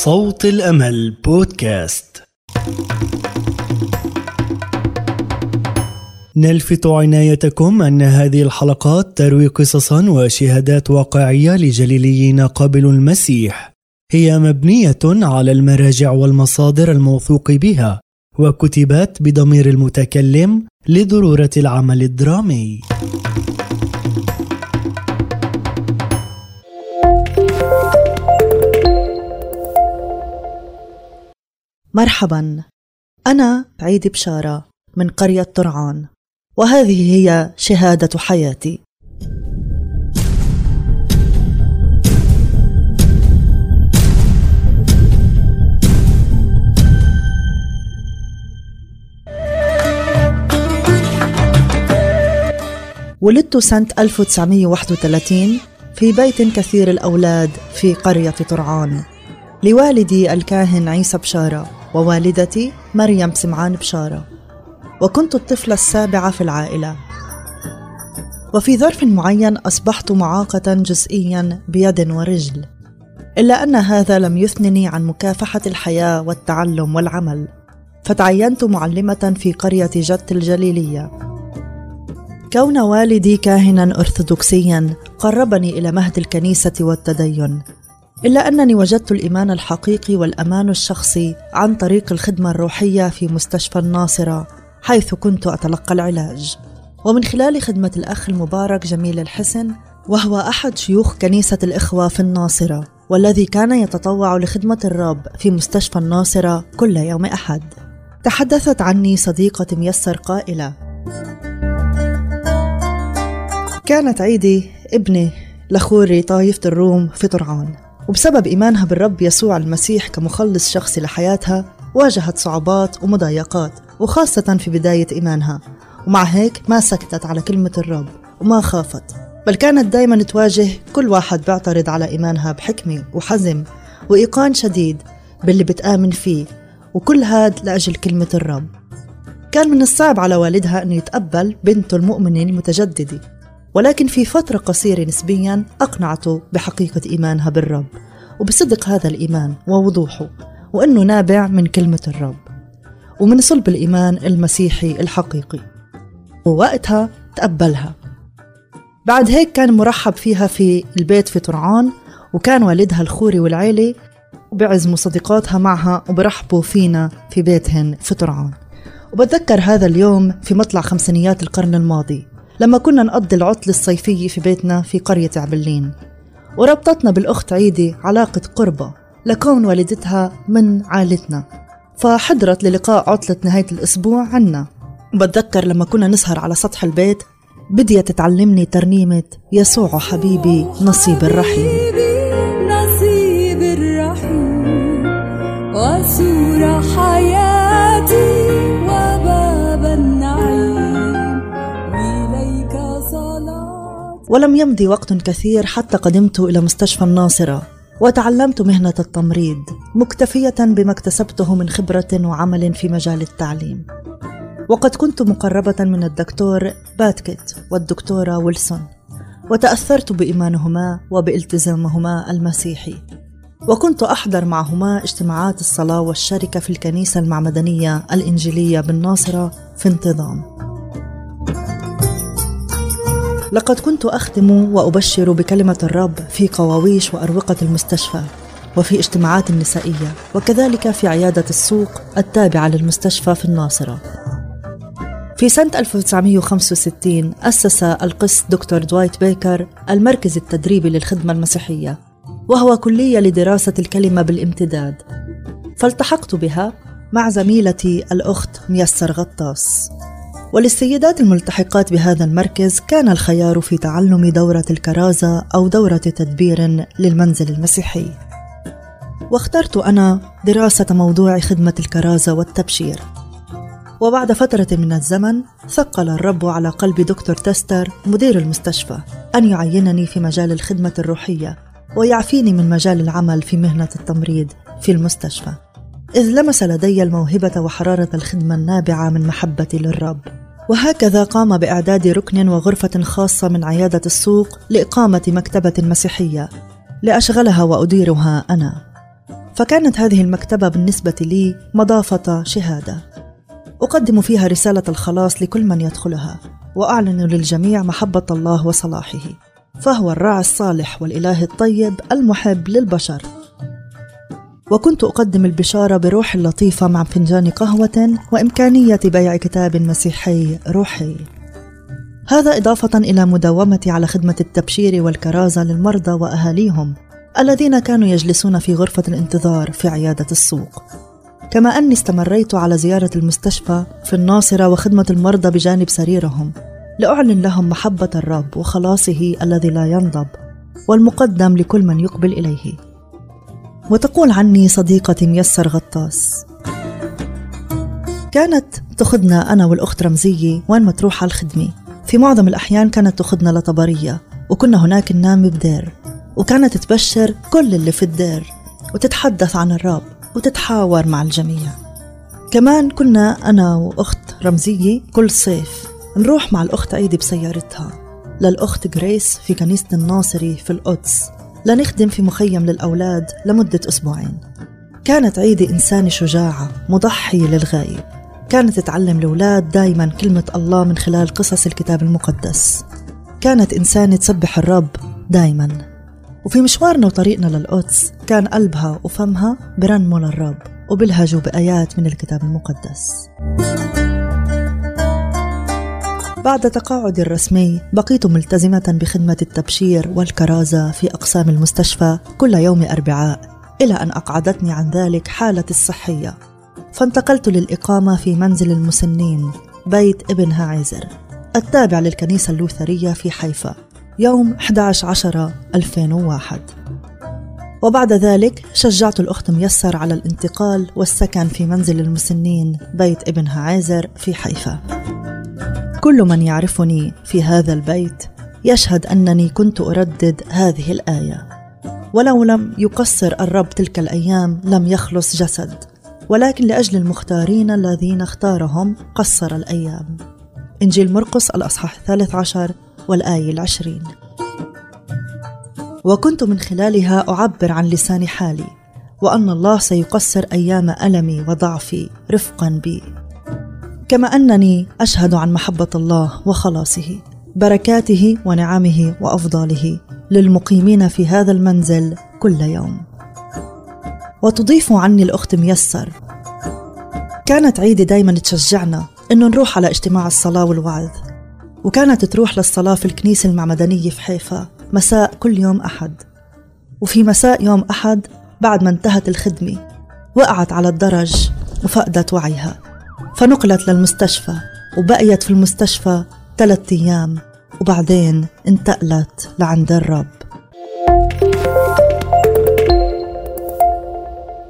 صوت الأمل بودكاست نلفت عنايتكم أن هذه الحلقات تروي قصصا وشهادات واقعية لجليليين قابلوا المسيح هي مبنية على المراجع والمصادر الموثوق بها وكتبت بضمير المتكلم لضرورة العمل الدرامي. مرحبا. أنا عيد بشارة من قرية طرعان وهذه هي شهادة حياتي. ولدت سنة 1931 في بيت كثير الأولاد في قرية طرعان لوالدي الكاهن عيسى بشارة. ووالدتي مريم سمعان بشارة. وكنت الطفلة السابعة في العائلة. وفي ظرف معين أصبحت معاقة جزئيا بيد ورجل. إلا أن هذا لم يثنني عن مكافحة الحياة والتعلم والعمل فتعينت معلمة في قرية جت الجليلية. كون والدي كاهنا أرثوذكسيا قربني إلى مهد الكنيسة والتدين. إلا أنني وجدت الإيمان الحقيقي والأمان الشخصي عن طريق الخدمة الروحية في مستشفى الناصرة حيث كنت أتلقى العلاج. ومن خلال خدمة الأخ المبارك جميل الحسن وهو أحد شيوخ كنيسة الإخوة في الناصرة والذي كان يتطوع لخدمة الرب في مستشفى الناصرة كل يوم أحد. تحدثت عني صديقة ميسر قائلة كانت عيدي ابني لخوري طايفة الروم في طرعان. وبسبب إيمانها بالرب يسوع المسيح كمخلص شخصي لحياتها واجهت صعوبات ومضايقات وخاصة في بداية إيمانها. ومع هيك ما سكتت على كلمة الرب وما خافت. بل كانت دايما تواجه كل واحد بيعترض على إيمانها بحكمة وحزم وإيقان شديد باللي بتآمن فيه وكل هاد لأجل كلمة الرب. كان من الصعب على والدها أنه يتقبل بنته المؤمنة المتجددة. ولكن في فترة قصيرة نسبيا أقنعته بحقيقة إيمانها بالرب وبصدق هذا الإيمان ووضوحه وأنه نابع من كلمة الرب ومن صلب الإيمان المسيحي الحقيقي. ووقتها تقبلها. بعد هيك كان مرحب فيها في البيت في طرعان وكان والدها الخوري والعيلة وبعزموا صديقاتها معها وبرحبوا فينا في بيتهن في طرعان. وبتذكر هذا اليوم في مطلع خمسينيات القرن الماضي. لما كنا نقضي العطلة الصيفية في بيتنا في قرية عبلين. وربطتنا بالأخت عيدي علاقة قربة لكون والدتها من عائلتنا. فحضرت للقاء عطلة نهاية الأسبوع عنا. وبتذكر لما كنا نسهر على سطح البيت بديت تعلمني ترنيمة يسوع حبيبي نصيب الرحيم. ولم يمضي وقت كثير حتى قدمت إلى مستشفى الناصرة وتعلمت مهنة التمريض مكتفية بما اكتسبته من خبرة وعمل في مجال التعليم. وقد كنت مقربة من الدكتور باتكيت والدكتورة ويلسون وتأثرت بإيمانهما وبالتزامهما المسيحي. وكنت أحضر معهما اجتماعات الصلاة والشركة في الكنيسة المعمدانية الإنجيلية بالناصرة في انتظام. لقد كنت أخدم وأبشر بكلمة الرب في قواويش وأروقة المستشفى وفي اجتماعات النسائية وكذلك في عيادة السوق التابعة للمستشفى في الناصرة. في سنة 1965 أسس القس دكتور دوايت بيكر المركز التدريبي للخدمة المسيحية وهو كلية لدراسة الكلمة بالامتداد. فالتحقت بها مع زميلتي الأخت ميسر غطاس. وللسيدات الملتحقات بهذا المركز كان الخيار في تعلم دورة الكرازة أو دورة تدبير للمنزل المسيحي. واخترت أنا دراسة موضوع خدمة الكرازة والتبشير. وبعد فترة من الزمن ثقل الرب على قلب دكتور تستر مدير المستشفى أن يعينني في مجال الخدمة الروحية ويعفيني من مجال العمل في مهنة التمريض في المستشفى. إذ لمس لدي الموهبة وحرارة الخدمة النابعة من محبتي للرب. وهكذا قام بإعداد ركن وغرفة خاصة من عيادة السوق لإقامة مكتبة مسيحية لأشغلها وأديرها أنا. فكانت هذه المكتبة بالنسبة لي مضافة شهادة. أقدم فيها رسالة الخلاص لكل من يدخلها وأعلن للجميع محبة الله وصلاحه. فهو الراعي الصالح والإله الطيب المحب للبشر. وكنت أقدم البشارة بروح لطيفة مع فنجان قهوة وإمكانية بيع كتاب مسيحي روحي. هذا إضافة إلى مداومتي على خدمة التبشير والكرازة للمرضى وأهاليهم الذين كانوا يجلسون في غرفة الانتظار في عيادة السوق. كما أني استمريت على زيارة المستشفى في الناصرة وخدمة المرضى بجانب سريرهم لأعلن لهم محبة الرب وخلاصه الذي لا ينضب والمقدم لكل من يقبل إليه. وتقول عني صديقتي ميسر غطاس. كانت تخذنا أنا والأخت رمزية وين ما تروح على الخدمة. في معظم الأحيان كانت تخذنا لطبرية وكنا هناك ننام بدير. وكانت تبشر كل اللي في الدير وتتحدث عن الرب وتتحاور مع الجميع. كمان كنا أنا وأخت رمزية كل صيف نروح مع الأخت عيدي بسيارتها. للأخت جريس في كنيسة الناصري في القدس. لنخدم في مخيم للأولاد لمدة أسبوعين. كانت عيدي إنسانة شجاعة مضحية للغاية كانت تعلم الأولاد دايما كلمة الله من خلال قصص الكتاب المقدس. كانت إنسانة تسبح الرب دايما. وفي مشوارنا وطريقنا للقدس كان قلبها وفمها برنموا للرب وبلهجوا بآيات من الكتاب المقدس. بعد تقاعدي الرسمي بقيت ملتزمة بخدمة التبشير والكرازة في أقسام المستشفى كل يوم أربعاء إلى أن أقعدتني عن ذلك حالتي الصحية. فانتقلت للإقامة في منزل المسنين بيت ابن هاعزر التابع للكنيسة اللوثرية في حيفا يوم 11 عشرة 2001 وبعد ذلك شجعت الأخت ميسر على الانتقال والسكن في منزل المسنين بيت ابن هاعزر في حيفا. كل من يعرفني في هذا البيت يشهد أنني كنت أردد هذه الآية. ولو لم يقصر الرب تلك الأيام لم يخلص جسد ولكن لأجل المختارين الذين اختارهم قصر الأيام. إنجيل مرقس الأصحاح الثالث عشر والآية العشرين. وكنت من خلالها أعبر عن لسان حالي وأن الله سيقصر أيام ألمي وضعفي رفقا بي. كما أنني أشهد عن محبة الله وخلاصه بركاته ونعمه وأفضاله للمقيمين في هذا المنزل كل يوم. وتضيف عني الأخت ميسر. كانت عيدي دايما تشجعنا انه نروح على اجتماع الصلاة والوعظ. وكانت تروح للصلاة في الكنيسة المعمدانيه في حيفا مساء كل يوم أحد. وفي مساء يوم أحد بعد ما انتهت الخدمة وقعت على الدرج وفقدت وعيها. فنقلت للمستشفى وبقيت في المستشفى ثلاثة أيام وبعدين انتقلت لعند الرب.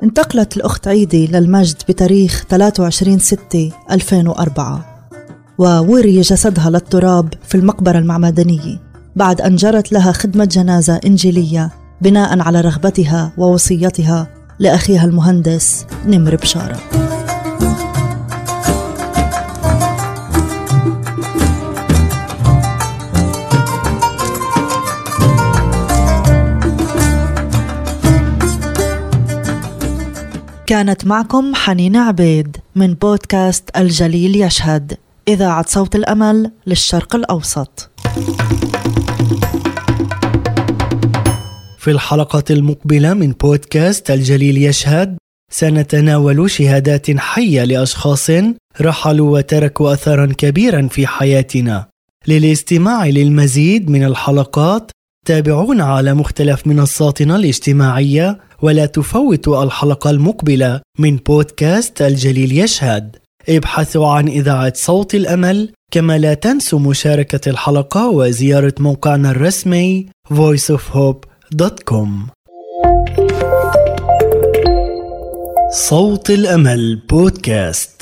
انتقلت الأخت عيدي للمجد بتاريخ 23 6 2004 ووري جسدها للتراب في المقبرة المعمدانية بعد أن جرت لها خدمة جنازة إنجيلية بناء على رغبتها ووصيتها لأخيها المهندس نمر بشارة. كانت معكم حنين عبيد من بودكاست الجليل يشهد إذاعة صوت الأمل للشرق الأوسط. في الحلقة المقبلة من بودكاست الجليل يشهد سنتناول شهادات حية لأشخاص رحلوا وتركوا أثرا كبيرا في حياتنا. للاستماع للمزيد من الحلقات تابعونا على مختلف منصاتنا الاجتماعية ولا تفوتوا الحلقة المقبلة من بودكاست الجليل يشهد. ابحثوا عن إذاعة صوت الأمل كما لا تنسوا مشاركة الحلقة وزيارة موقعنا الرسمي voiceofhope.com صوت الأمل بودكاست.